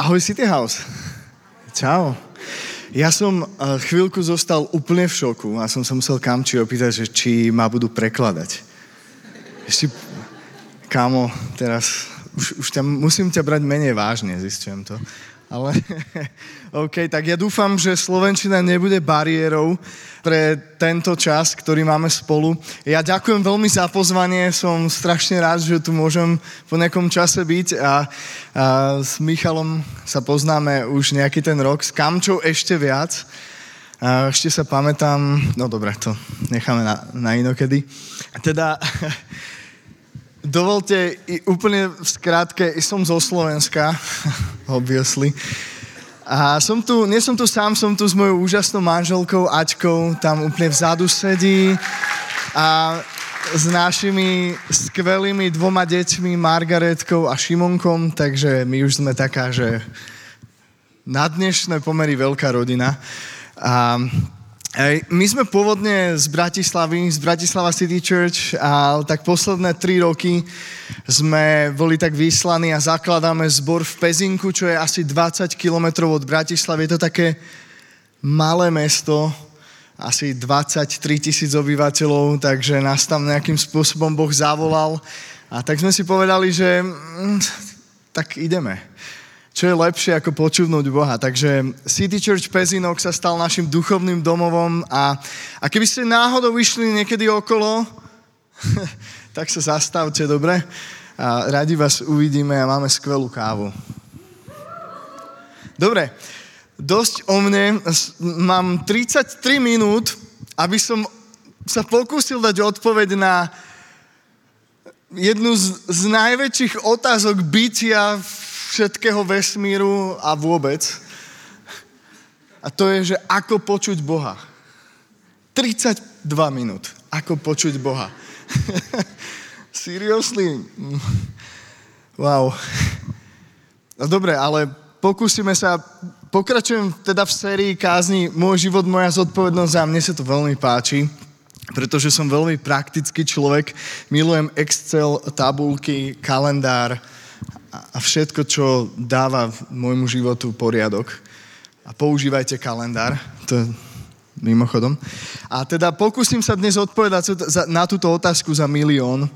Ahoj City House. Čau. Ja som eh, chvíľku zostal úplne v šoku a som sa musel Kamči opýtať, že či ma budú prekladať. Ešte, kámo, teraz už, už ťa, musím ťa brať menej vážne, zistujem to. Ale OK, tak ja dúfam, že Slovenčina nebude bariérou pre tento čas, ktorý máme spolu. Ja ďakujem veľmi za pozvanie, som strašne rád, že tu môžem po nejakom čase byť a, a s Michalom sa poznáme už nejaký ten rok, s Kamčou ešte viac. A ešte sa pamätám, no dobre, to necháme na, na inokedy. Teda Dovolte úplne v skratke, som zo Slovenska, obviously. A som tu, nie som tu sám, som tu s mojou úžasnou manželkou Aťkou, tam úplne vzadu sedí. A s našimi skvelými dvoma deťmi, Margaretkou a Šimonkom, takže my už sme taká, že na dnešné pomery veľká rodina. A my sme pôvodne z Bratislavy, z Bratislava City Church, a tak posledné tri roky sme boli tak vyslaní a zakladáme zbor v Pezinku, čo je asi 20 km od Bratislavy. Je to také malé mesto, asi 23 tisíc obyvateľov, takže nás tam nejakým spôsobom Boh zavolal. A tak sme si povedali, že mm, tak ideme čo je lepšie ako počúvnuť Boha. Takže City Church Pezinok sa stal našim duchovným domovom a, a keby ste náhodou išli niekedy okolo, tak sa zastavte, dobre? A radi vás uvidíme a máme skvelú kávu. Dobre, dosť o mne. Mám 33 minút, aby som sa pokúsil dať odpoveď na jednu z, z najväčších otázok bytia v všetkého vesmíru a vôbec. A to je, že ako počuť Boha. 32 minút. Ako počuť Boha. Seriously? Wow. No dobre, ale pokúsime sa, pokračujem teda v sérii kázni Môj život, moja zodpovednosť a mne sa to veľmi páči, pretože som veľmi praktický človek, milujem Excel, tabulky, kalendár, a všetko, čo dáva môjmu životu poriadok. A používajte kalendár, to je mimochodom. A teda pokúsim sa dnes odpovedať na túto otázku za milión.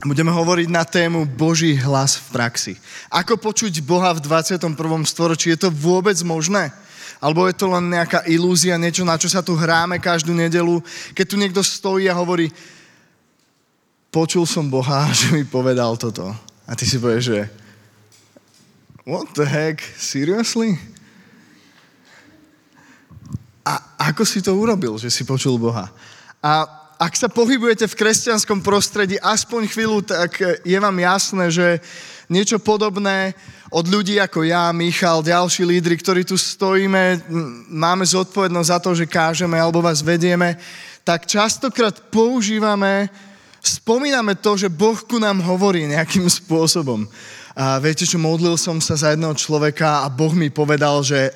Budeme hovoriť na tému Boží hlas v praxi. Ako počuť Boha v 21. storočí? Je to vôbec možné? Alebo je to len nejaká ilúzia, niečo, na čo sa tu hráme každú nedelu, keď tu niekto stojí a hovorí, počul som Boha, že mi povedal toto. A ty si povieš, že What the heck? Seriously? A ako si to urobil, že si počul Boha? A ak sa pohybujete v kresťanskom prostredí aspoň chvíľu, tak je vám jasné, že niečo podobné od ľudí ako ja, Michal, ďalší lídry, ktorí tu stojíme, máme zodpovednosť za to, že kážeme alebo vás vedieme, tak častokrát používame, spomíname to, že Boh ku nám hovorí nejakým spôsobom. A viete čo, modlil som sa za jedného človeka a Boh mi povedal, že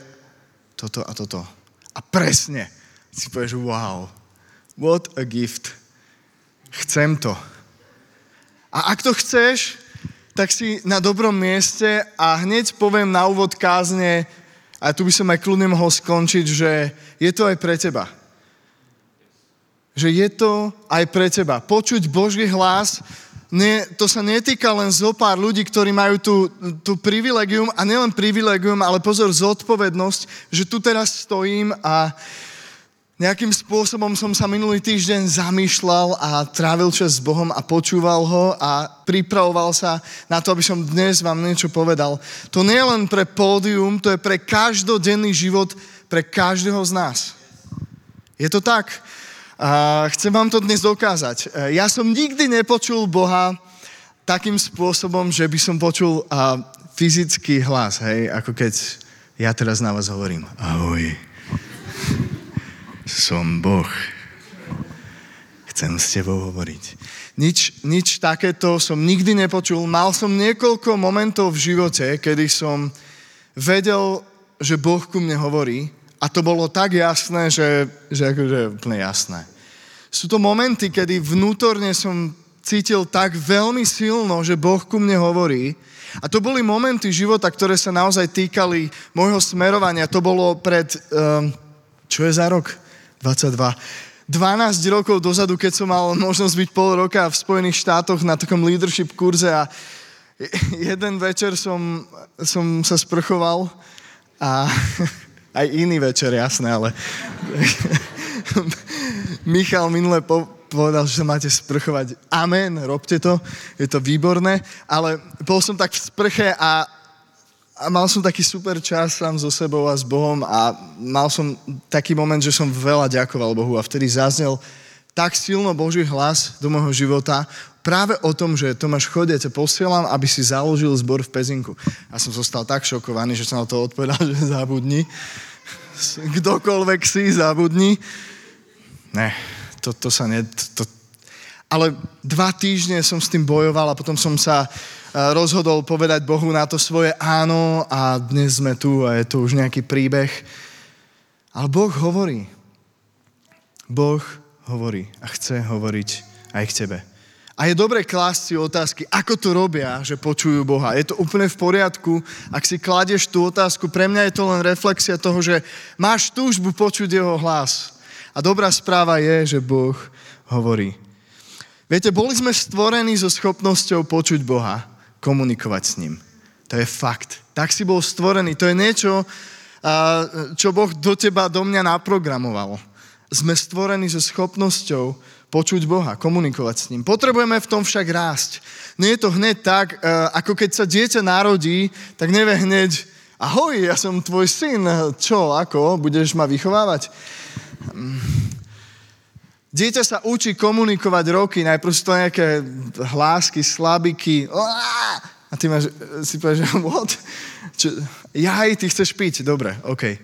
toto a toto. A presne si povieš, wow, what a gift. Chcem to. A ak to chceš, tak si na dobrom mieste a hneď poviem na úvod kázne, a tu by som aj kľudne mohol skončiť, že je to aj pre teba. Že je to aj pre teba. Počuť Boží hlas nie, to sa netýka len zo pár ľudí, ktorí majú tú, tú privilegium, a nielen privilegium, ale pozor, zodpovednosť, že tu teraz stojím a nejakým spôsobom som sa minulý týždeň zamýšľal a trávil čas s Bohom a počúval ho a pripravoval sa na to, aby som dnes vám niečo povedal. To nie je len pre pódium, to je pre každodenný život, pre každého z nás. Je to tak? A chcem vám to dnes dokázať. E, ja som nikdy nepočul Boha takým spôsobom, že by som počul a, fyzický hlas, hej, ako keď ja teraz na vás hovorím. Ahoj, som Boh. Chcem s tebou hovoriť. Nič, nič takéto som nikdy nepočul. Mal som niekoľko momentov v živote, kedy som vedel, že Boh ku mne hovorí, a to bolo tak jasné, že, že akože úplne jasné. Sú to momenty, kedy vnútorne som cítil tak veľmi silno, že Boh ku mne hovorí. A to boli momenty života, ktoré sa naozaj týkali môjho smerovania. To bolo pred, um, čo je za rok? 22. 12 rokov dozadu, keď som mal možnosť byť pol roka v Spojených štátoch na takom leadership kurze a jeden večer som, som sa sprchoval a aj iný večer, jasné, ale Michal minule po, povedal, že sa máte sprchovať. Amen, robte to, je to výborné. Ale bol som tak v sprche a, a mal som taký super čas sám so sebou a s Bohom a mal som taký moment, že som veľa ďakoval Bohu a vtedy zaznel tak silno Boží hlas do môjho života práve o tom, že Tomáš chodie, ťa posielam, aby si založil zbor v Pezinku. A som zostal tak šokovaný, že som na to odpovedal, že zabudni. Kdokoľvek si, zabudni. Ne, to, to sa ne... To... Ale dva týždne som s tým bojoval a potom som sa e, rozhodol povedať Bohu na to svoje áno a dnes sme tu a je to už nejaký príbeh. Ale Boh hovorí. Boh hovorí a chce hovoriť aj k tebe. A je dobre klásť si otázky, ako to robia, že počujú Boha. Je to úplne v poriadku, ak si kladieš tú otázku. Pre mňa je to len reflexia toho, že máš túžbu počuť jeho hlas. A dobrá správa je, že Boh hovorí. Viete, boli sme stvorení so schopnosťou počuť Boha, komunikovať s ním. To je fakt. Tak si bol stvorený. To je niečo, čo Boh do teba, do mňa naprogramoval. Sme stvorení so schopnosťou počuť Boha, komunikovať s ním. Potrebujeme v tom však rásť. Nie je to hneď tak, e, ako keď sa dieťa narodí, tak nevie hneď, ahoj, ja som tvoj syn, čo, ako, budeš ma vychovávať? Dieťa sa učí komunikovať roky, najprv sú to nejaké hlásky, slabiky. A ty máš, si povieš, že what? Čo, jaj, ty chceš piť. Dobre, OK.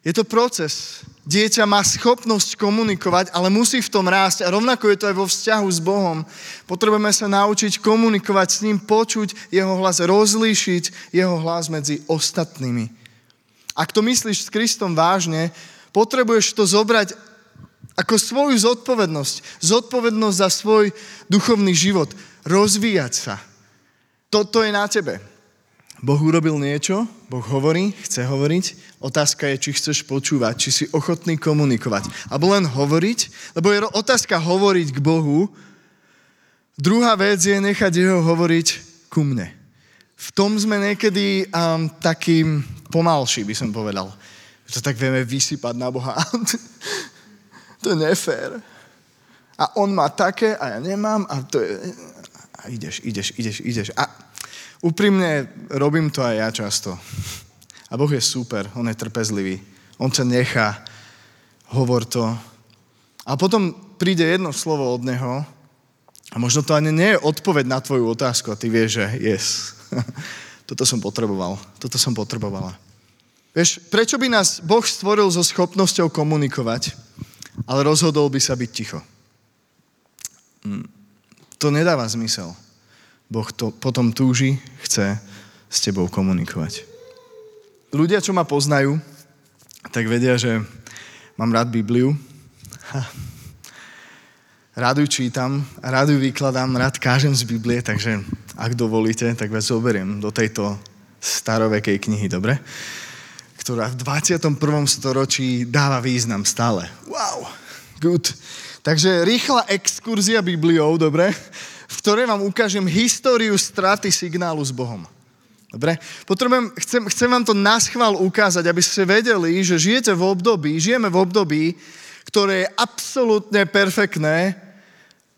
Je to proces. Dieťa má schopnosť komunikovať, ale musí v tom rásť. A rovnako je to aj vo vzťahu s Bohom. Potrebujeme sa naučiť komunikovať s ním, počuť jeho hlas, rozlíšiť jeho hlas medzi ostatnými. Ak to myslíš s Kristom vážne, potrebuješ to zobrať ako svoju zodpovednosť. Zodpovednosť za svoj duchovný život. Rozvíjať sa. Toto je na tebe. Boh urobil niečo, Boh hovorí, chce hovoriť. Otázka je, či chceš počúvať, či si ochotný komunikovať. Alebo len hovoriť, lebo je otázka hovoriť k Bohu. Druhá vec je nechať jeho hovoriť ku mne. V tom sme niekedy um, takým pomalší, by som povedal to tak vieme vysypať na Boha. to je nefér. A on má také a ja nemám a to je... A ideš, ideš, ideš, ideš. A úprimne robím to aj ja často. A Boh je super, on je trpezlivý. On ťa nechá, hovor to. A potom príde jedno slovo od Neho a možno to ani nie je odpoveď na tvoju otázku a ty vieš, že yes. toto som potreboval, toto som potrebovala. Vieš, prečo by nás Boh stvoril so schopnosťou komunikovať, ale rozhodol by sa byť ticho? Mm, to nedáva zmysel. Boh to potom túži, chce s tebou komunikovať. Ľudia, čo ma poznajú, tak vedia, že mám rád Bibliu. Rád ju čítam, rád ju vykladám, rád kážem z Biblie, takže ak dovolíte, tak vás zoberiem do tejto starovekej knihy, dobre? ktorá v 21. storočí dáva význam stále. Wow, good. Takže rýchla exkurzia Bibliou, dobre, v ktorej vám ukážem históriu straty signálu s Bohom. Dobre? Potrebujem, chcem, chcem vám to na schvál ukázať, aby ste vedeli, že žijete v období, žijeme v období, ktoré je absolútne perfektné,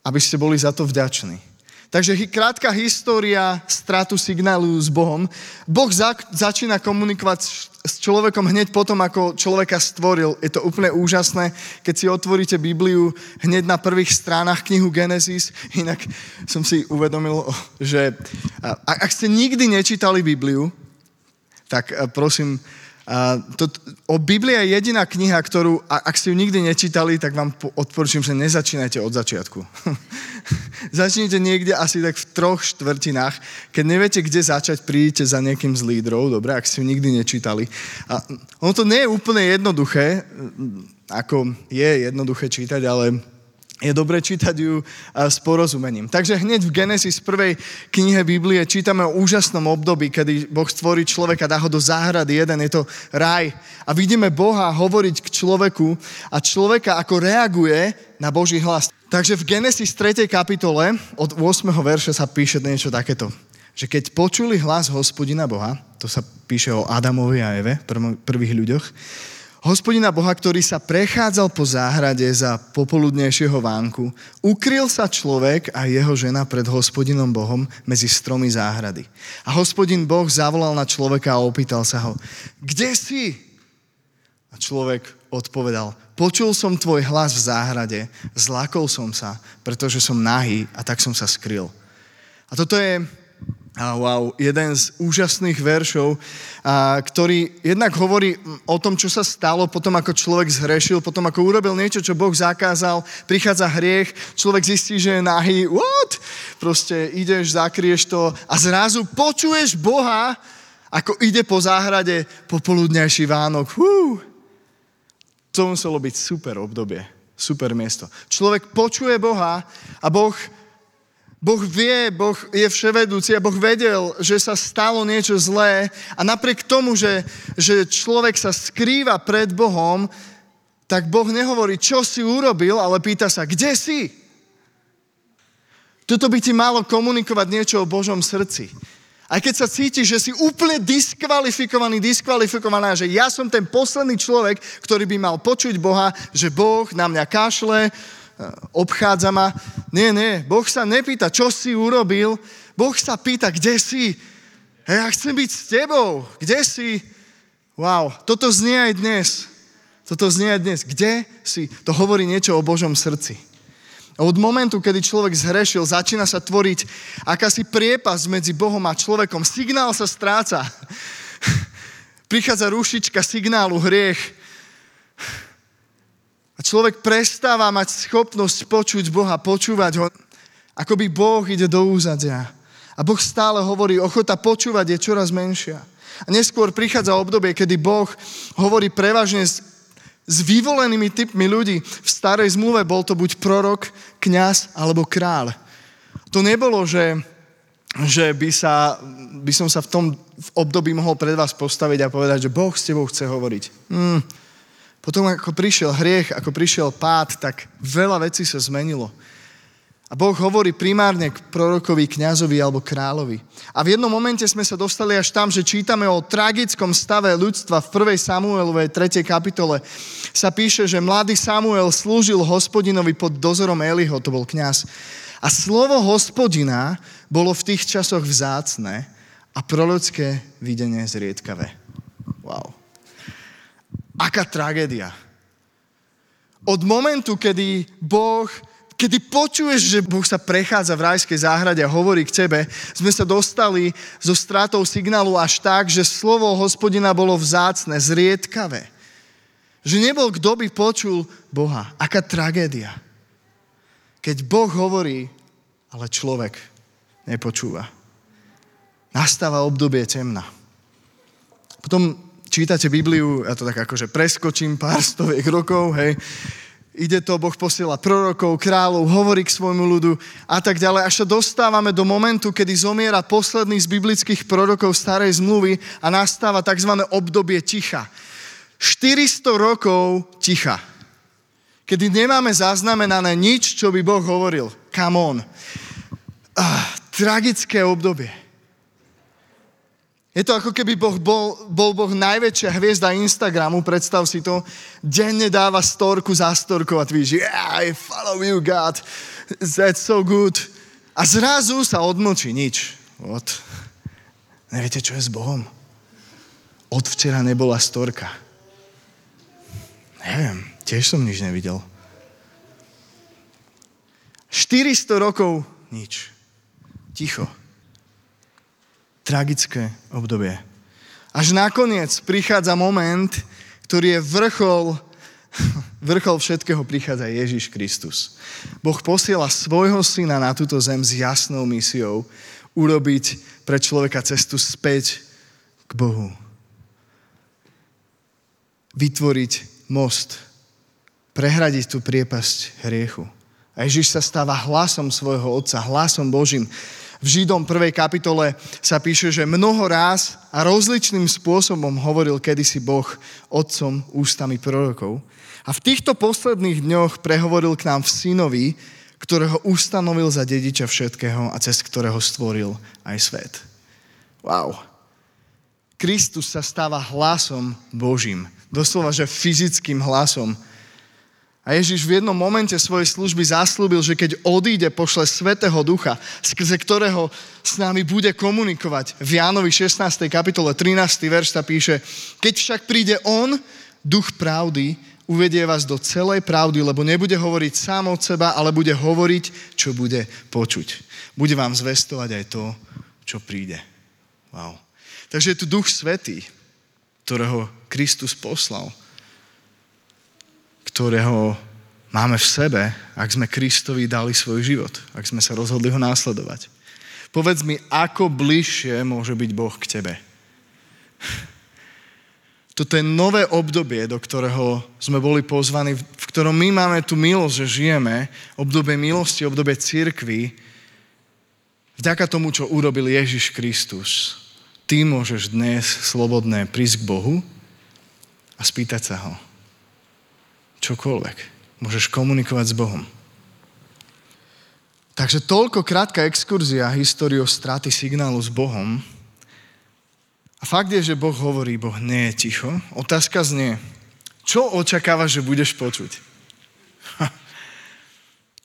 aby ste boli za to vďační. Takže krátka história stratu signálu s Bohom. Boh za, začína komunikovať s človekom hneď potom, ako človeka stvoril. Je to úplne úžasné, keď si otvoríte Bibliu hneď na prvých stránach knihu Genesis. Inak som si uvedomil, že ak ste nikdy nečítali Bibliu, tak prosím, to, o Biblia je jediná kniha, ktorú, ak ste ju nikdy nečítali, tak vám odporúčam, že nezačínajte od začiatku. Začnite niekde asi tak v troch štvrtinách. Keď neviete, kde začať, prídete za niekým z lídrov, dobre, ak ste ju nikdy nečítali. A ono to nie je úplne jednoduché, ako je jednoduché čítať, ale je dobre čítať ju s porozumením. Takže hneď v Genesis prvej knihe Biblie čítame o úžasnom období, kedy Boh stvorí človeka, dá ho do záhrady, jeden je to raj. A vidíme Boha hovoriť k človeku a človeka ako reaguje na Boží hlas. Takže v Genesis 3. kapitole od 8. verša sa píše niečo takéto. Že keď počuli hlas hospodina Boha, to sa píše o Adamovi a Eve, prvých ľuďoch, hospodina Boha, ktorý sa prechádzal po záhrade za popoludnejšieho vánku, ukryl sa človek a jeho žena pred hospodinom Bohom medzi stromy záhrady. A hospodin Boh zavolal na človeka a opýtal sa ho, kde si? A človek odpovedal, počul som tvoj hlas v záhrade, zlakol som sa, pretože som nahý a tak som sa skryl. A toto je a wow, jeden z úžasných veršov, a, ktorý jednak hovorí o tom, čo sa stalo potom, ako človek zhrešil, potom, ako urobil niečo, čo Boh zakázal, prichádza hriech, človek zistí, že je nahý, what? Proste ideš, zakrieš to a zrazu počuješ Boha, ako ide po záhrade popoludnejší Vánok. Hú. To muselo byť super obdobie, super miesto. Človek počuje Boha a Boh Boh vie, Boh je vševedúci a Boh vedel, že sa stalo niečo zlé a napriek tomu, že, že človek sa skrýva pred Bohom, tak Boh nehovorí, čo si urobil, ale pýta sa, kde si? Toto by ti malo komunikovať niečo o Božom srdci. Aj keď sa cítiš, že si úplne diskvalifikovaný, diskvalifikovaná, že ja som ten posledný človek, ktorý by mal počuť Boha, že Boh na mňa kašle, obchádza ma. Nie, nie, Boh sa nepýta, čo si urobil, Boh sa pýta, kde si. Ja chcem byť s tebou, kde si? Wow, toto znie aj dnes. Toto znie aj dnes. Kde si? To hovorí niečo o Božom srdci. Od momentu, kedy človek zhrešil, začína sa tvoriť akási priepas medzi Bohom a človekom. Signál sa stráca. Prichádza rušička signálu hriech a človek prestáva mať schopnosť počuť Boha, počúvať ho, ako by Boh ide do úzadia. A Boh stále hovorí, ochota počúvať je čoraz menšia. A neskôr prichádza obdobie, kedy Boh hovorí prevažne s, s vyvolenými typmi ľudí. V starej zmluve bol to buď prorok, kňaz alebo kráľ. To nebolo, že, že by, sa, by som sa v tom v období mohol pred vás postaviť a povedať, že Boh s tebou chce hovoriť. Hmm, potom ako prišiel hriech, ako prišiel pád, tak veľa vecí sa zmenilo. A Boh hovorí primárne k prorokovi, kňazovi alebo kráľovi. A v jednom momente sme sa dostali až tam, že čítame o tragickom stave ľudstva v 1. Samuelovej 3. kapitole. Sa píše, že mladý Samuel slúžil hospodinovi pod dozorom Eliho, to bol kňaz. A slovo hospodina bolo v tých časoch vzácne a prorocké videnie zriedkavé. Wow. Aká tragédia. Od momentu, kedy Boh kedy počuješ, že Boh sa prechádza v rajskej záhrade a hovorí k tebe, sme sa dostali zo stratou signálu až tak, že slovo hospodina bolo vzácne, zriedkavé. Že nebol kto by počul Boha. Aká tragédia. Keď Boh hovorí, ale človek nepočúva. Nastáva obdobie temna. Potom čítate Bibliu, ja to tak akože preskočím pár stoviek rokov, hej, ide to, Boh posiela prorokov, kráľov, hovorí k svojmu ľudu a tak ďalej. Až sa dostávame do momentu, kedy zomiera posledný z biblických prorokov starej zmluvy a nastáva tzv. obdobie ticha. 400 rokov ticha. Kedy nemáme zaznamenané nič, čo by Boh hovoril. Come on. Ah, tragické obdobie. Je to ako keby boh bol, bol Boh najväčšia hviezda Instagramu, predstav si to, denne dáva storku za storkou a tvýži, yeah, I follow you God, that's so good. A zrazu sa odmlčí nič. What? Neviete, čo je s Bohom? Od včera nebola storka. Neviem, tiež som nič nevidel. 400 rokov nič. Ticho tragické obdobie. Až nakoniec prichádza moment, ktorý je vrchol, vrchol všetkého prichádza Ježiš Kristus. Boh posiela svojho syna na túto zem s jasnou misiou urobiť pre človeka cestu späť k Bohu. Vytvoriť most, prehradiť tú priepasť hriechu. A Ježiš sa stáva hlasom svojho Otca, hlasom Božím. V Židom 1. kapitole sa píše, že mnoho ráz a rozličným spôsobom hovoril kedysi Boh otcom ústami prorokov. A v týchto posledných dňoch prehovoril k nám v synovi, ktorého ustanovil za dediča všetkého a cez ktorého stvoril aj svet. Wow. Kristus sa stáva hlasom Božím. Doslova, že fyzickým hlasom. A Ježiš v jednom momente svojej služby zaslúbil, že keď odíde, pošle Svetého Ducha, skrze ktorého s nami bude komunikovať. V Jánovi 16. kapitole 13. verš sa píše, keď však príde On, Duch pravdy, uvedie vás do celej pravdy, lebo nebude hovoriť sám od seba, ale bude hovoriť, čo bude počuť. Bude vám zvestovať aj to, čo príde. Wow. Takže je tu Duch Svetý, ktorého Kristus poslal, ktorého máme v sebe, ak sme Kristovi dali svoj život, ak sme sa rozhodli ho následovať. Povedz mi, ako bližšie môže byť Boh k tebe. Toto je nové obdobie, do ktorého sme boli pozvaní, v ktorom my máme tú milosť, že žijeme, obdobie milosti, obdobie církvy, vďaka tomu, čo urobil Ježiš Kristus. Ty môžeš dnes slobodné prísť k Bohu a spýtať sa ho. Čokoľvek. Môžeš komunikovať s Bohom. Takže toľko krátka exkurzia históriou straty signálu s Bohom, a fakt je, že Boh hovorí, Boh nie je ticho. Otázka znie, čo očakávaš, že budeš počuť?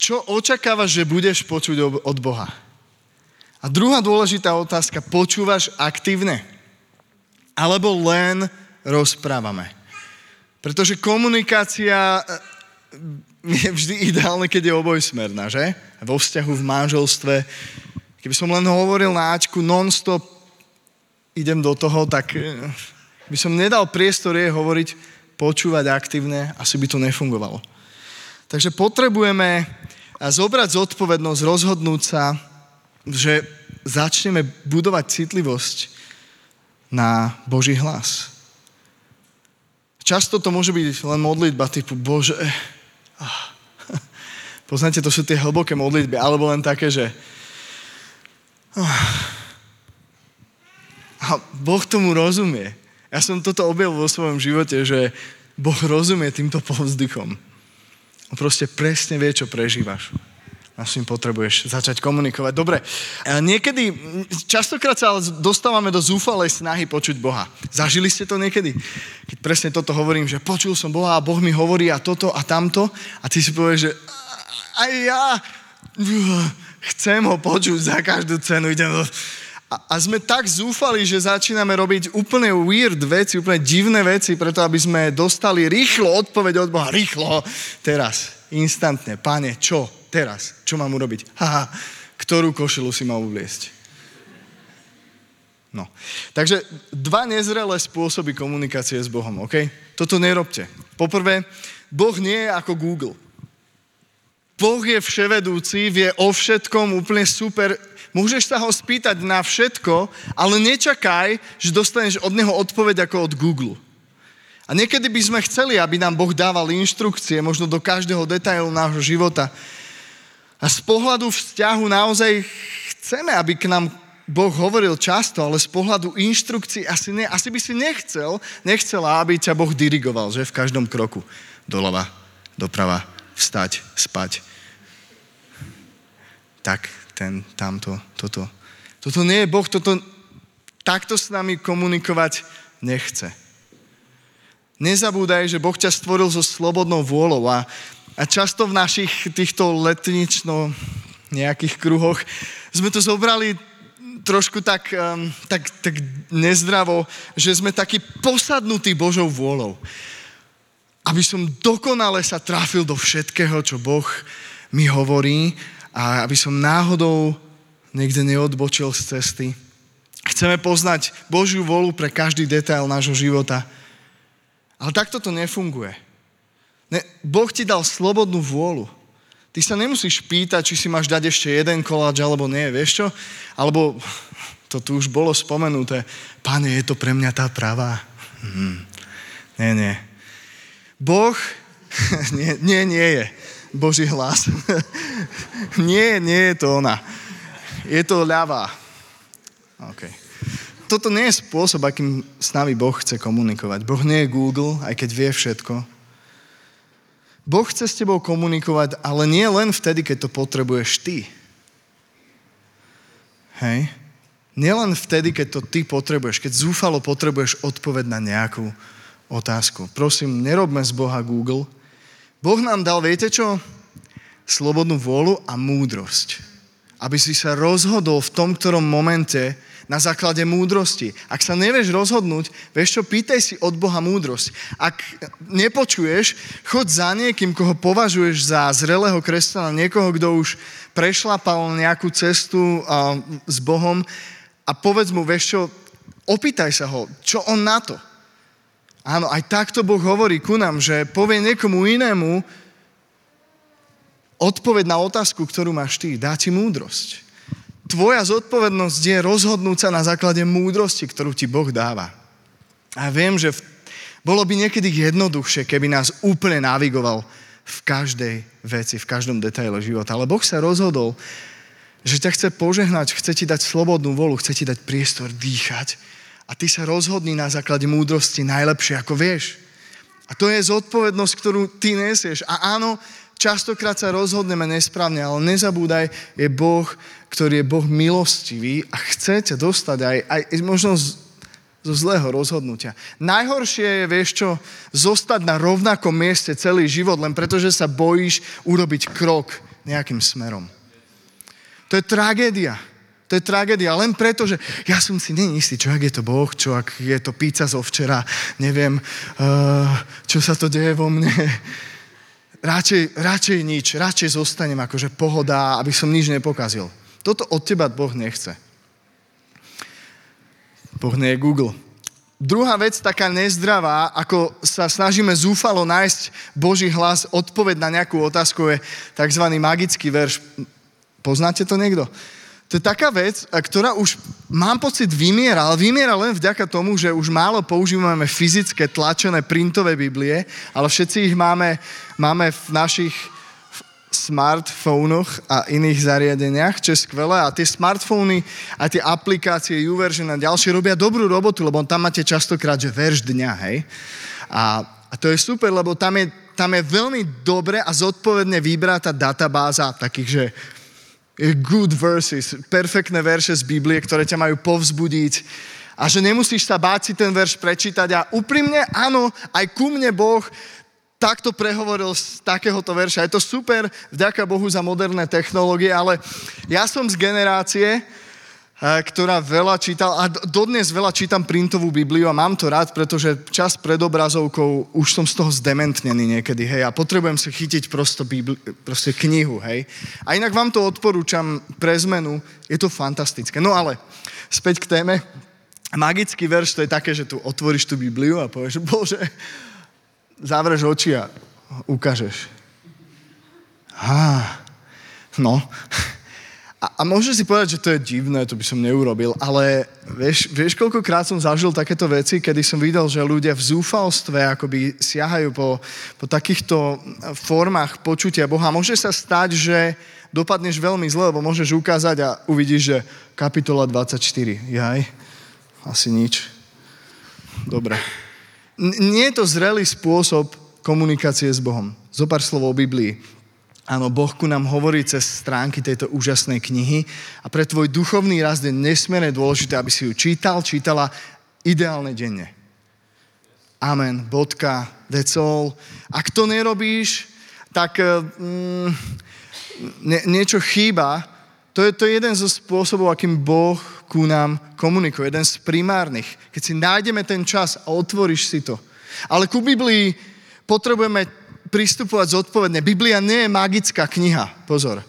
Čo očakávaš, že budeš počuť od Boha? A druhá dôležitá otázka, počúvaš aktívne? Alebo len rozprávame? Pretože komunikácia eh, je vždy ideálne, keď je obojsmerná, že? Vo vzťahu, v manželstve. Keby som len hovoril na Ačku non-stop idem do toho, tak eh, by som nedal priestor jej hovoriť, počúvať aktívne, asi by to nefungovalo. Takže potrebujeme eh, zobrať zodpovednosť, rozhodnúť sa, že začneme budovať citlivosť na Boží hlas. Často to môže byť len modlitba typu Bože, ah, poznáte, to sú tie hlboké modlitby, alebo len také, že ah, a Boh tomu rozumie. Ja som toto objavil vo svojom živote, že Boh rozumie týmto povzdychom. On proste presne vie, čo prežívaš. A s tým potrebuješ začať komunikovať. Dobre, niekedy, častokrát sa dostávame do zúfalej snahy počuť Boha. Zažili ste to niekedy? Keď presne toto hovorím, že počul som Boha a Boh mi hovorí a toto a tamto a ty si povieš, že aj ja chcem ho počuť za každú cenu, idem do a, sme tak zúfali, že začíname robiť úplne weird veci, úplne divné veci, preto aby sme dostali rýchlo odpoveď od Boha. Rýchlo, teraz, instantne. Pane, čo? Teraz. Čo mám urobiť? Haha, ktorú košilu si mám uviesť? No. Takže dva nezrelé spôsoby komunikácie s Bohom, OK? Toto nerobte. Poprvé, Boh nie je ako Google. Boh je vševedúci, vie o všetkom úplne super Môžeš sa ho spýtať na všetko, ale nečakaj, že dostaneš od neho odpoveď ako od Google. A niekedy by sme chceli, aby nám Boh dával inštrukcie, možno do každého detailu nášho života. A z pohľadu vzťahu naozaj chceme, aby k nám Boh hovoril často, ale z pohľadu inštrukcií asi, ne, asi by si nechcel, nechcela, aby ťa Boh dirigoval, že v každom kroku. Doľava, doprava, vstať, spať. Tak ten, tamto, toto. Toto nie je Boh, toto takto s nami komunikovať nechce. Nezabúdaj, že Boh ťa stvoril so slobodnou vôľou a, a často v našich týchto letnično nejakých kruhoch sme to zobrali trošku tak, um, tak, tak nezdravo, že sme takí posadnutí Božou vôľou. Aby som dokonale sa trafil do všetkého, čo Boh mi hovorí a aby som náhodou niekde neodbočil z cesty. Chceme poznať Božiu volu pre každý detail nášho života. Ale takto to nefunguje. Ne, boh ti dal slobodnú vôľu. Ty sa nemusíš pýtať, či si máš dať ešte jeden koláč, alebo nie, vieš čo? Alebo, to tu už bolo spomenuté, pane, je to pre mňa tá pravá? Hmm. Nie, nie. Boh, nie, nie, nie je. Boží hlas. nie, nie je to ona. Je to ľavá. OK. Toto nie je spôsob, akým s nami Boh chce komunikovať. Boh nie je Google, aj keď vie všetko. Boh chce s tebou komunikovať, ale nie len vtedy, keď to potrebuješ ty. Hej? Nielen vtedy, keď to ty potrebuješ, keď zúfalo potrebuješ odpoveď na nejakú otázku. Prosím, nerobme z Boha Google. Boh nám dal, viete čo? Slobodnú vôľu a múdrosť. Aby si sa rozhodol v tom, ktorom momente na základe múdrosti. Ak sa nevieš rozhodnúť, vieš čo, pýtaj si od Boha múdrosť. Ak nepočuješ, chod za niekým, koho považuješ za zrelého kresťana, niekoho, kto už prešlapal nejakú cestu uh, s Bohom a povedz mu, vieš čo, opýtaj sa ho, čo on na to. Áno, aj takto Boh hovorí ku nám, že povie niekomu inému odpoveď na otázku, ktorú máš ty, dá ti múdrosť tvoja zodpovednosť je rozhodnúť sa na základe múdrosti, ktorú ti Boh dáva. A viem, že v, bolo by niekedy jednoduchšie, keby nás úplne navigoval v každej veci, v každom detaile života. Ale Boh sa rozhodol, že ťa chce požehnať, chce ti dať slobodnú volu, chce ti dať priestor dýchať. A ty sa rozhodni na základe múdrosti najlepšie, ako vieš. A to je zodpovednosť, ktorú ty nesieš. A áno, častokrát sa rozhodneme nesprávne, ale nezabúdaj, je Boh, ktorý je Boh milostivý a chce ťa dostať aj, aj možno z, zo zlého rozhodnutia. Najhoršie je, vieš čo, zostať na rovnakom mieste celý život, len preto, že sa bojíš urobiť krok nejakým smerom. To je tragédia. To je tragédia len preto, že ja som si není istý, čo ak je to Boh, čo ak je to pizza zo včera, neviem, uh, čo sa to deje vo mne radšej, radšej nič, radšej zostanem akože pohoda, aby som nič nepokazil. Toto od teba Boh nechce. Boh nie je Google. Druhá vec, taká nezdravá, ako sa snažíme zúfalo nájsť Boží hlas, odpoveď na nejakú otázku, je tzv. magický verš. Poznáte to niekto? To je taká vec, ktorá už, mám pocit, vymiera, ale vymiera len vďaka tomu, že už málo používame fyzické tlačené printové Biblie, ale všetci ich máme, máme v našich smartfónoch a iných zariadeniach, čo je skvelé. A tie smartfóny a tie aplikácie, YouVersion a ďalšie robia dobrú robotu, lebo tam máte častokrát, že verš dňa, hej. A, a to je super, lebo tam je, tam je veľmi dobre a zodpovedne vybratá databáza takých, že good verses, perfektné verše z Biblie, ktoré ťa majú povzbudiť a že nemusíš sa báť si ten verš prečítať a úprimne, áno, aj ku mne Boh takto prehovoril z takéhoto verša. Je to super, vďaka Bohu za moderné technológie, ale ja som z generácie, ktorá veľa čítal, a dodnes veľa čítam printovú Bibliu a mám to rád, pretože čas pred obrazovkou už som z toho zdementnený niekedy, hej, a potrebujem si chytiť prosto Bibli, proste knihu, hej. A inak vám to odporúčam pre zmenu, je to fantastické. No ale späť k téme. Magický verš to je také, že tu otvoríš tú Bibliu a povieš, Bože, zavreš oči a ukážeš. Há, no, a, a môžeš si povedať, že to je divné, to by som neurobil, ale vieš, vieš, koľkokrát som zažil takéto veci, kedy som videl, že ľudia v zúfalstve akoby siahajú po, po takýchto formách počutia Boha. Môže sa stať, že dopadneš veľmi zle, lebo môžeš ukázať a uvidíš, že kapitola 24. Jaj, asi nič. Dobre. N- nie je to zrelý spôsob komunikácie s Bohom. Zopár slovo o Biblii. Áno, Boh ku nám hovorí cez stránky tejto úžasnej knihy a pre tvoj duchovný rast je nesmierne dôležité, aby si ju čítal, čítala ideálne denne. Amen, bodka, that's all. Ak to nerobíš, tak mm, nie, niečo chýba. To je, to je jeden zo spôsobov, akým Boh ku nám komunikuje, jeden z primárnych. Keď si nájdeme ten čas a otvoríš si to. Ale ku Biblii potrebujeme pristupovať zodpovedne. Biblia nie je magická kniha, pozor.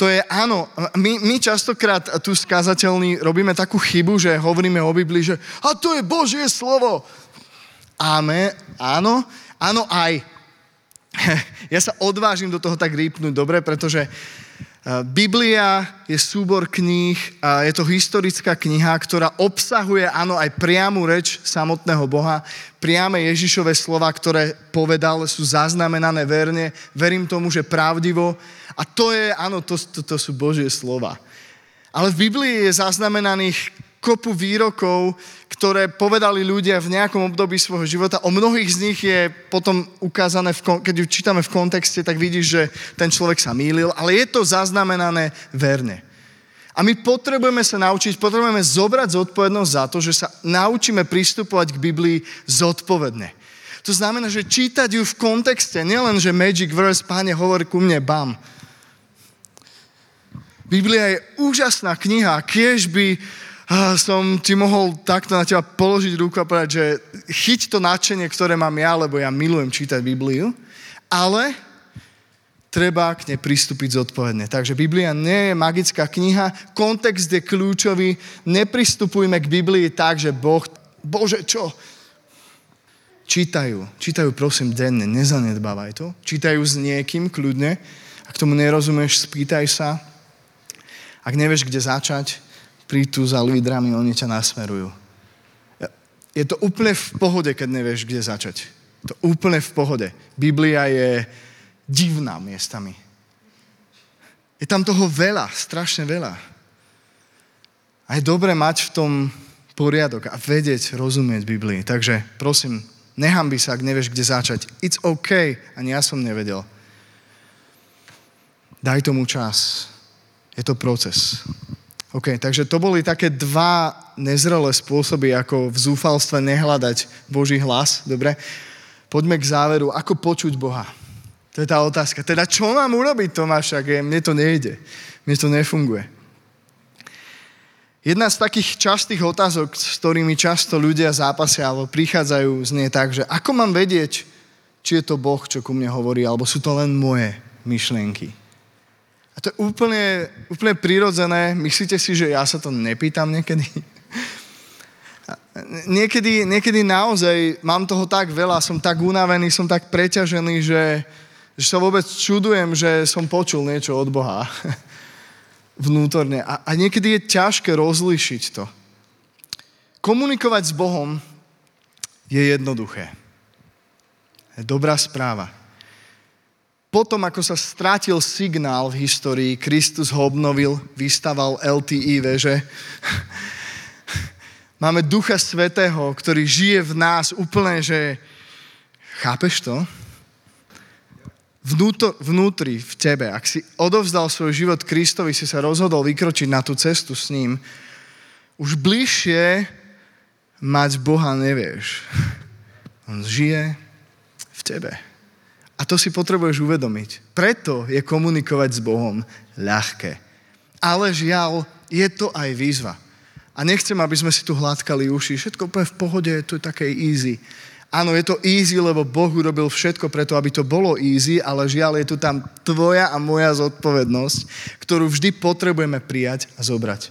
To je áno, my, my častokrát tu skázateľní robíme takú chybu, že hovoríme o Biblii, že a to je Božie slovo. Áme, áno, áno aj. Ja sa odvážim do toho tak rýpnúť, dobre, pretože Biblia je súbor kníh a je to historická kniha, ktorá obsahuje, áno, aj priamu reč samotného Boha, priame Ježišové slova, ktoré povedal, sú zaznamenané verne, verím tomu, že pravdivo. A to je, áno, to, to, to sú Božie slova. Ale v Biblii je zaznamenaných kopu výrokov, ktoré povedali ľudia v nejakom období svojho života. O mnohých z nich je potom ukázané, v, keď ju čítame v kontexte, tak vidíš, že ten človek sa mýlil, ale je to zaznamenané verne. A my potrebujeme sa naučiť, potrebujeme zobrať zodpovednosť za to, že sa naučíme pristupovať k Biblii zodpovedne. To znamená, že čítať ju v kontexte, nielen, že magic verse, páne, hovor ku mne, bam. Biblia je úžasná kniha, kiež by som ti mohol takto na teba položiť ruku a povedať, že chyť to nadšenie, ktoré mám ja, lebo ja milujem čítať Bibliu, ale treba k nej pristúpiť zodpovedne. Takže Biblia nie je magická kniha, kontext je kľúčový, nepristupujme k Biblii tak, že Boh, Bože, čo? Čítajú, čítajú prosím denne, nezanedbávaj to. Čítajú s niekým, kľudne. Ak tomu nerozumieš, spýtaj sa. Ak nevieš, kde začať, príď tu za lídrami, oni ťa nasmerujú. Je to úplne v pohode, keď nevieš, kde začať. To úplne v pohode. Biblia je divná miestami. Je tam toho veľa, strašne veľa. A je dobre mať v tom poriadok a vedieť, rozumieť Biblii. Takže prosím, by sa, ak nevieš, kde začať. It's OK. Ani ja som nevedel. Daj tomu čas. Je to proces. OK, takže to boli také dva nezrelé spôsoby, ako v zúfalstve nehľadať Boží hlas. Dobre? Poďme k záveru. Ako počuť Boha? To je tá otázka. Teda čo mám urobiť, Tomáš, ak mne to nejde? Mne to nefunguje. Jedna z takých častých otázok, s ktorými často ľudia zápasia alebo prichádzajú, znie tak, že ako mám vedieť, či je to Boh, čo ku mne hovorí, alebo sú to len moje myšlienky. A to je úplne, úplne prirodzené. Myslíte si, že ja sa to nepýtam niekedy? niekedy, niekedy naozaj mám toho tak veľa, som tak unavený, som tak preťažený, že, že sa vôbec čudujem, že som počul niečo od Boha vnútorne. A, a niekedy je ťažké rozlíšiť to. Komunikovať s Bohom je jednoduché. Je dobrá správa. Potom, ako sa strátil signál v histórii, Kristus ho obnovil, vystaval LTI veže. Máme Ducha Svetého, ktorý žije v nás úplne, že... Chápeš to? Vnútor, vnútri, v tebe. Ak si odovzdal svoj život Kristovi, si sa rozhodol vykročiť na tú cestu s ním, už bližšie mať Boha nevieš. On žije v tebe. A to si potrebuješ uvedomiť. Preto je komunikovať s Bohom ľahké. Ale žiaľ, je to aj výzva. A nechcem, aby sme si tu hladkali uši. Všetko úplne v pohode, to je také easy. Áno, je to easy, lebo Boh urobil všetko preto, aby to bolo easy, ale žiaľ, je tu tam tvoja a moja zodpovednosť, ktorú vždy potrebujeme prijať a zobrať.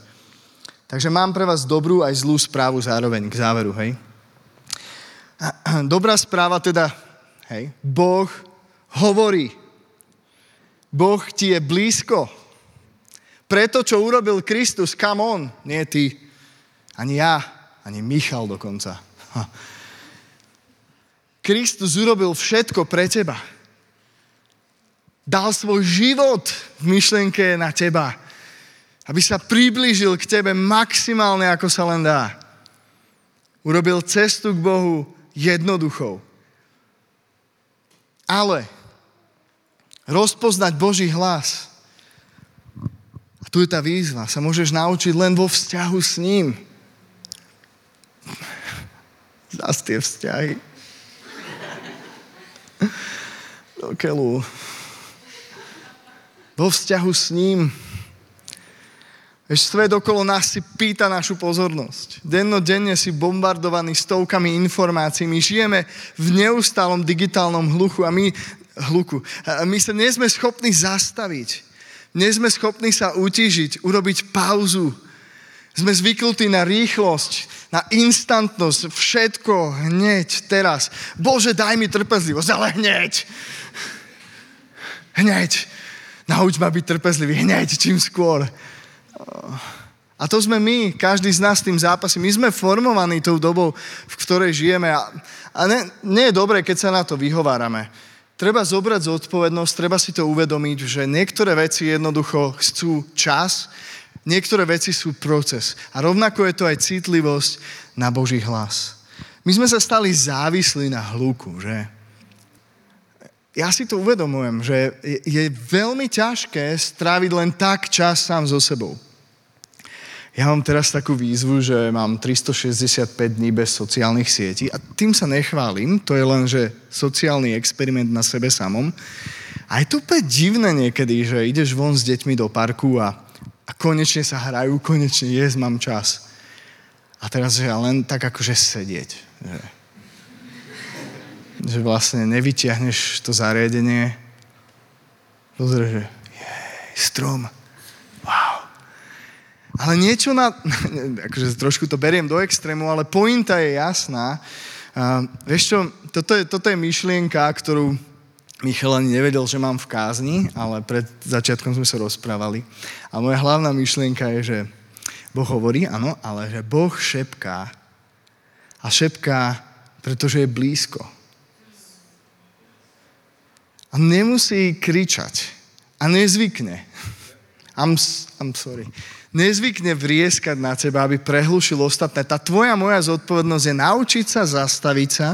Takže mám pre vás dobrú aj zlú správu zároveň k záveru, hej? Dobrá správa teda, hej, Boh hovorí. Boh ti je blízko. Preto, čo urobil Kristus, come on, nie ty, ani ja, ani Michal dokonca. Ha. Kristus urobil všetko pre teba. Dal svoj život v myšlenke na teba, aby sa priblížil k tebe maximálne, ako sa len dá. Urobil cestu k Bohu jednoduchou. Ale rozpoznať Boží hlas. A tu je tá výzva. Sa môžeš naučiť len vo vzťahu s ním. Zas tie vzťahy. Do keľu. Vo vzťahu s ním. Vieš, svet okolo nás si pýta našu pozornosť. Dennodenne si bombardovaní stovkami informácií. My žijeme v neustálom digitálnom hluchu a my hluku. My sa nie sme schopní zastaviť. Nie sme schopní sa utížiť, urobiť pauzu. Sme zvyknutí na rýchlosť, na instantnosť, všetko hneď, teraz. Bože, daj mi trpezlivosť, ale hneď. Hneď. Nauč ma byť trpezlivý hneď, čím skôr. A to sme my, každý z nás tým zápasí. My sme formovaní tou dobou, v ktorej žijeme. A, a ne, nie je dobré, keď sa na to vyhovárame. Treba zobrať zodpovednosť, treba si to uvedomiť, že niektoré veci jednoducho chcú čas, niektoré veci sú proces. A rovnako je to aj citlivosť na Boží hlas. My sme sa stali závislí na hluku, že? Ja si to uvedomujem, že je, veľmi ťažké stráviť len tak čas sám so sebou. Ja mám teraz takú výzvu, že mám 365 dní bez sociálnych sietí a tým sa nechválim, to je len, že sociálny experiment na sebe samom. A je to úplne divné niekedy, že ideš von s deťmi do parku a, a konečne sa hrajú, konečne jes, mám čas. A teraz, že len tak akože sedieť. Že, že vlastne nevyťahneš to zariadenie. Pozrieš, že jej, strom, ale niečo na... Akože trošku to beriem do extrému, ale pointa je jasná. Uh, vieš čo, toto je, toto je myšlienka, ktorú Michal ani nevedel, že mám v kázni, ale pred začiatkom sme sa rozprávali. A moja hlavná myšlienka je, že Boh hovorí, áno, ale že Boh šepká. A šepká, pretože je blízko. A nemusí kričať. A nezvykne. I'm, I'm sorry nezvykne vrieskať na teba, aby prehlušil ostatné. Tá tvoja moja zodpovednosť je naučiť sa zastaviť sa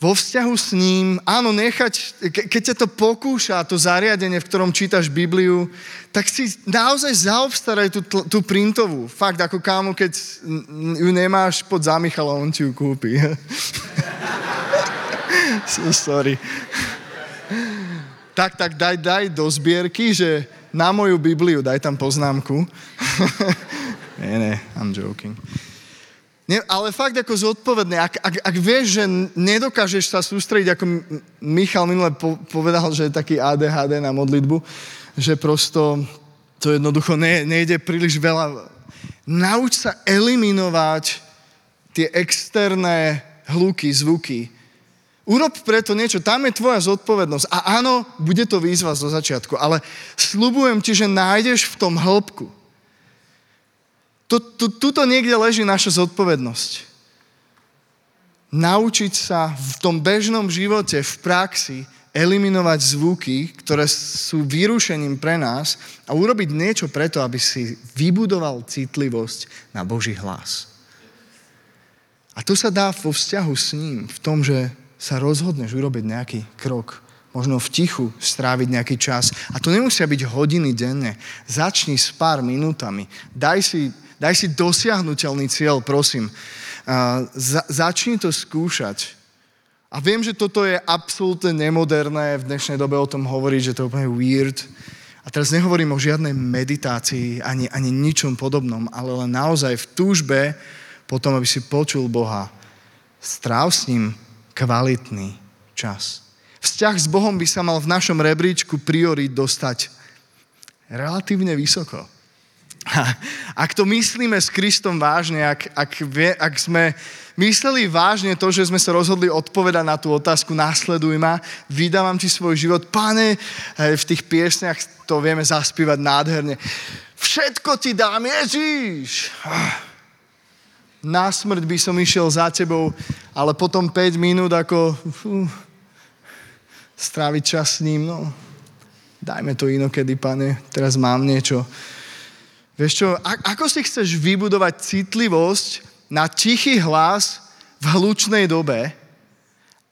vo vzťahu s ním, áno, nechať, keď ťa to pokúša, to zariadenie, v ktorom čítaš Bibliu, tak si naozaj zaobstaraj tú, tú printovú. Fakt, ako kámo, keď ju nemáš pod zamichala, on ti ju kúpi. so sorry. tak, tak daj, daj do zbierky, že na moju Bibliu, daj tam poznámku. nie, nie, I'm joking. Nie, ale fakt ako zodpovedné, ak, ak, ak vieš, že nedokážeš sa sústrediť, ako Michal minule po, povedal, že je taký ADHD na modlitbu, že prosto to jednoducho ne, nejde príliš veľa. Nauč sa eliminovať tie externé hluky, zvuky, Urob preto niečo, tam je tvoja zodpovednosť. A áno, bude to výzva zo začiatku, ale slubujem ti, že nájdeš v tom hĺbku. Tuto niekde leží naša zodpovednosť. Naučiť sa v tom bežnom živote, v praxi, eliminovať zvuky, ktoré sú vyrušením pre nás a urobiť niečo preto, aby si vybudoval citlivosť na Boží hlas. A to sa dá vo vzťahu s ním, v tom, že sa rozhodneš urobiť nejaký krok, možno v tichu stráviť nejaký čas. A to nemusia byť hodiny denne. Začni s pár minútami. Daj si, daj si dosiahnutelný cieľ, prosím. Uh, za, začni to skúšať. A viem, že toto je absolútne nemoderné v dnešnej dobe o tom hovoriť, že to je úplne weird. A teraz nehovorím o žiadnej meditácii ani, ani ničom podobnom, ale len naozaj v túžbe potom, aby si počul Boha. Stráv s ním kvalitný čas. Vzťah s Bohom by sa mal v našom rebríčku priorit dostať relatívne vysoko. Ak to myslíme s Kristom vážne, ak, ak, vie, ak sme mysleli vážne to, že sme sa rozhodli odpovedať na tú otázku, následuj ma, vydávam ti svoj život, pane, v tých piesniach to vieme zaspívať nádherne. Všetko ti dám, Ježíš! Na smrť by som išiel za tebou, ale potom 5 minút ako fú, stráviť čas s ním, no dajme to inokedy, pane, teraz mám niečo. Vieš čo, a- ako si chceš vybudovať citlivosť na tichý hlas v hlučnej dobe,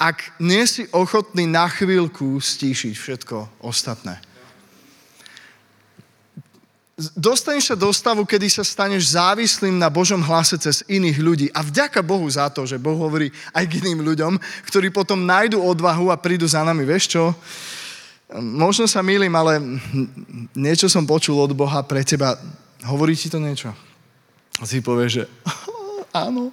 ak nie si ochotný na chvíľku stíšiť všetko ostatné? Dostaneš sa do stavu, kedy sa staneš závislým na Božom hlase cez iných ľudí. A vďaka Bohu za to, že Boh hovorí aj k iným ľuďom, ktorí potom nájdu odvahu a prídu za nami. Vieš čo? Možno sa mýlim, ale niečo som počul od Boha pre teba. Hovorí ti to niečo? A si povieš, že áno.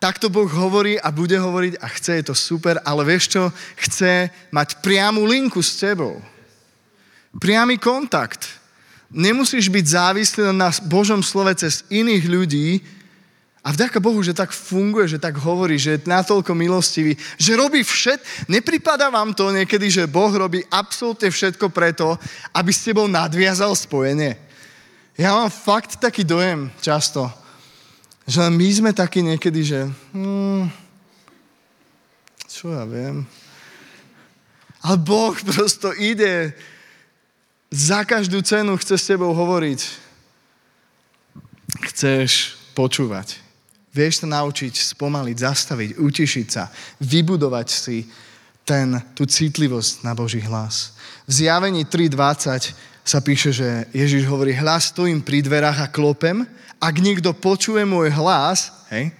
Takto Boh hovorí a bude hovoriť a chce, je to super, ale vieš čo? Chce mať priamu linku s tebou. Priamy kontakt. Nemusíš byť závislý na Božom slove cez iných ľudí, A vďaka Bohu, že tak funguje, že tak hovorí, že je natoľko milostivý, že robí všet. Nepripada vám to niekedy, že Boh robí absolútne všetko preto, aby s tebou nadviazal spojenie. Ja mám fakt taký dojem často, že my sme takí niekedy, že hmm, čo ja viem. Ale Boh prosto ide za každú cenu, chce s tebou hovoriť. Chceš počúvať. Vieš sa naučiť spomaliť, zastaviť, utišiť sa, vybudovať si ten, tú citlivosť na Boží hlas. V zjavení 3.20 sa píše, že Ježiš hovorí, hlas stojím pri dverách a klopem, ak niekto počuje môj hlas, hej,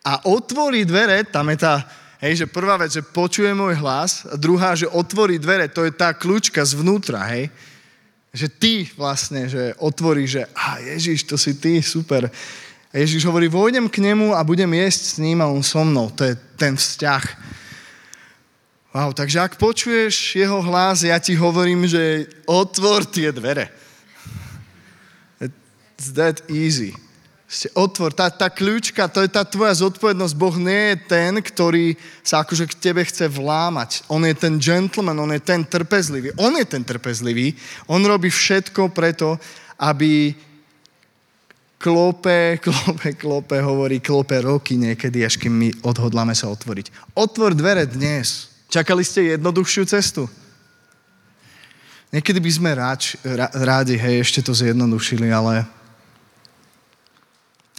a otvorí dvere, tam je tá, hej, že prvá vec, že počuje môj hlas, a druhá, že otvorí dvere, to je tá kľúčka zvnútra, hej, že ty vlastne, že otvoríš, že a Ježiš, to si ty, super. A Ježiš hovorí, vojdem k nemu a budem jesť s ním a on so mnou. To je ten vzťah. Wow, takže ak počuješ jeho hlas, ja ti hovorím, že otvor tie dvere. It's that easy. Otvor, tá, tá kľúčka, to je tá tvoja zodpovednosť. Boh nie je ten, ktorý sa akože k tebe chce vlámať. On je ten gentleman, on je ten trpezlivý. On je ten trpezlivý. On robí všetko preto, aby klope, klope, klope, hovorí, klope roky niekedy, až kým my odhodláme sa otvoriť. Otvor dvere dnes. Čakali ste jednoduchšiu cestu? Niekedy by sme ráč, rádi, hej, ešte to zjednodušili, ale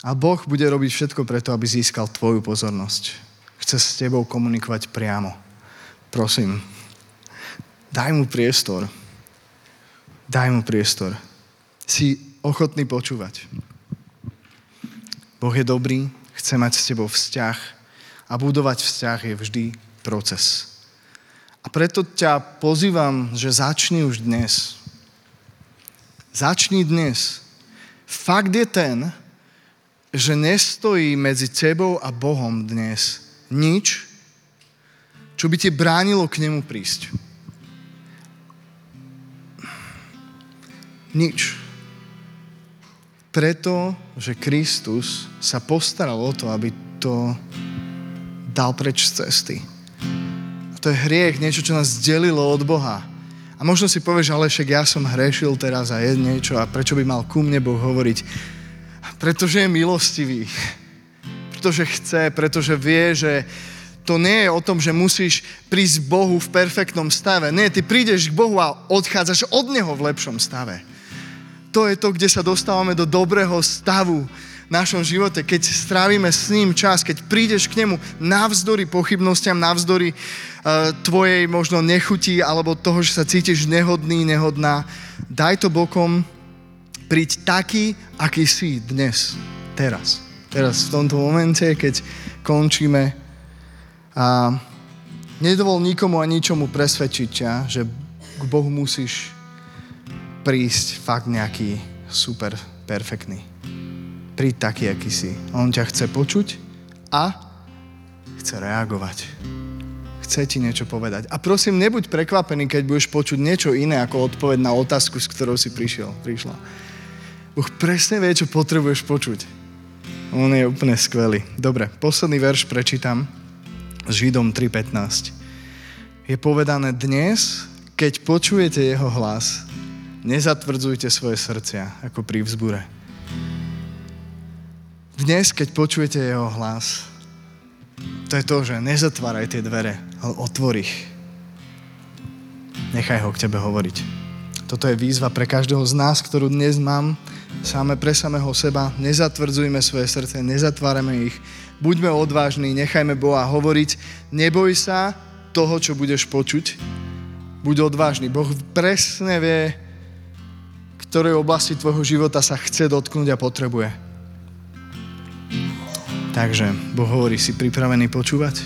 a Boh bude robiť všetko preto, aby získal tvoju pozornosť. Chce s tebou komunikovať priamo. Prosím, daj mu priestor. Daj mu priestor. Si ochotný počúvať. Boh je dobrý, chce mať s tebou vzťah a budovať vzťah je vždy proces. A preto ťa pozývam, že začni už dnes. Začni dnes. Fakt je ten, že nestojí medzi tebou a Bohom dnes nič, čo by ti bránilo k nemu prísť. Nič preto, že Kristus sa postaral o to, aby to dal preč z cesty. A to je hriech, niečo, čo nás delilo od Boha. A možno si povieš, ale však ja som hrešil teraz a je niečo a prečo by mal ku mne Boh hovoriť? Pretože je milostivý. Pretože chce, pretože vie, že to nie je o tom, že musíš prísť Bohu v perfektnom stave. Nie, ty prídeš k Bohu a odchádzaš od Neho v lepšom stave to je to, kde sa dostávame do dobrého stavu v našom živote, keď strávime s ním čas, keď prídeš k nemu navzdory pochybnostiam, navzdory uh, tvojej možno nechuti alebo toho, že sa cítiš nehodný, nehodná. Daj to bokom, príď taký, aký si dnes, teraz. Teraz, v tomto momente, keď končíme a nedovol nikomu a ničomu presvedčiť ťa, že k Bohu musíš prísť fakt nejaký super perfektný. Príď taký, aký si. On ťa chce počuť a chce reagovať. Chce ti niečo povedať. A prosím, nebuď prekvapený, keď budeš počuť niečo iné ako odpoveď na otázku, s ktorou si prišiel, prišla. Boh presne vie, čo potrebuješ počuť. On je úplne skvelý. Dobre, posledný verš prečítam s Židom 3.15. Je povedané dnes, keď počujete jeho hlas, Nezatvrdzujte svoje srdcia ako pri vzbure. Dnes, keď počujete jeho hlas, to je to, že nezatváraj tie dvere, ale otvor ich. Nechaj ho k tebe hovoriť. Toto je výzva pre každého z nás, ktorú dnes mám, sáme pre samého seba. Nezatvrdzujme svoje srdce, nezatvárame ich. Buďme odvážni, nechajme Boha hovoriť. Neboj sa toho, čo budeš počuť. Buď odvážny. Boh presne vie, ktorej oblasti tvojho života sa chce dotknúť a potrebuje. Takže Boh hovorí, si pripravený počúvať?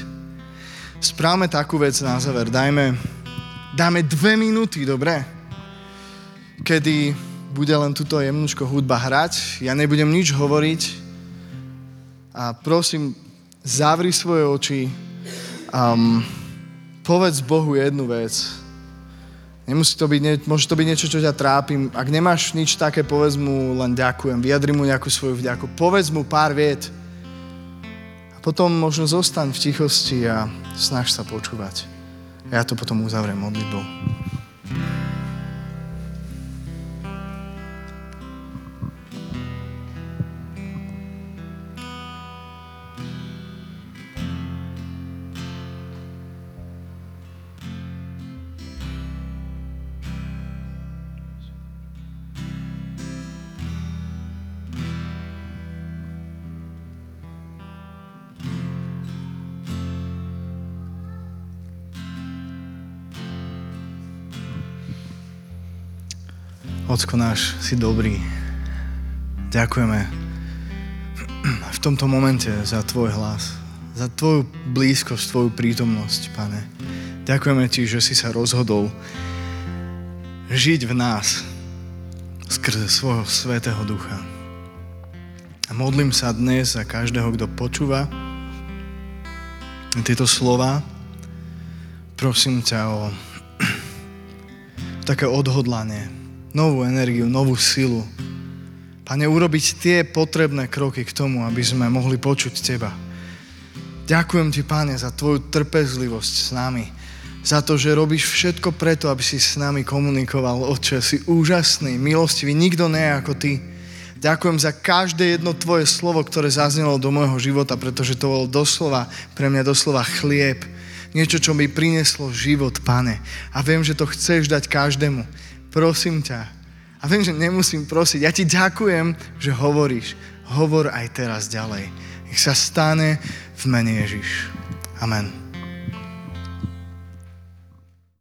Správame takú vec na záver. Dajme, dáme dve minúty, dobre? Kedy bude len túto jemnúčko hudba hrať. Ja nebudem nič hovoriť. A prosím, zavri svoje oči. Um, povedz Bohu jednu vec Nemusí to byť, nie, môže to byť niečo, čo ťa trápi. Ak nemáš nič také, povedz mu len ďakujem. Vyjadri mu nejakú svoju vďaku. Povedz mu pár viet. potom možno zostaň v tichosti a snaž sa počúvať. Ja to potom uzavriem modlitbou. Ocko náš, si dobrý. Ďakujeme v tomto momente za Tvoj hlas, za Tvoju blízkosť, Tvoju prítomnosť, Pane. Ďakujeme Ti, že si sa rozhodol žiť v nás skrze svojho Svetého Ducha. A modlím sa dnes za každého, kto počúva tieto slova. Prosím ťa o také odhodlanie, novú energiu, novú silu. Pane, urobiť tie potrebné kroky k tomu, aby sme mohli počuť Teba. Ďakujem Ti, Pane, za Tvoju trpezlivosť s nami. Za to, že robíš všetko preto, aby si s nami komunikoval. Oče, si úžasný, milostivý, nikto nie ako Ty. Ďakujem za každé jedno Tvoje slovo, ktoré zaznelo do môjho života, pretože to bol doslova, pre mňa doslova chlieb. Niečo, čo mi prinieslo život, Pane. A viem, že to chceš dať každému prosím ťa. A viem, že nemusím prosiť. Ja ti ďakujem, že hovoríš. Hovor aj teraz ďalej. Nech sa stane v mene Ježiš. Amen.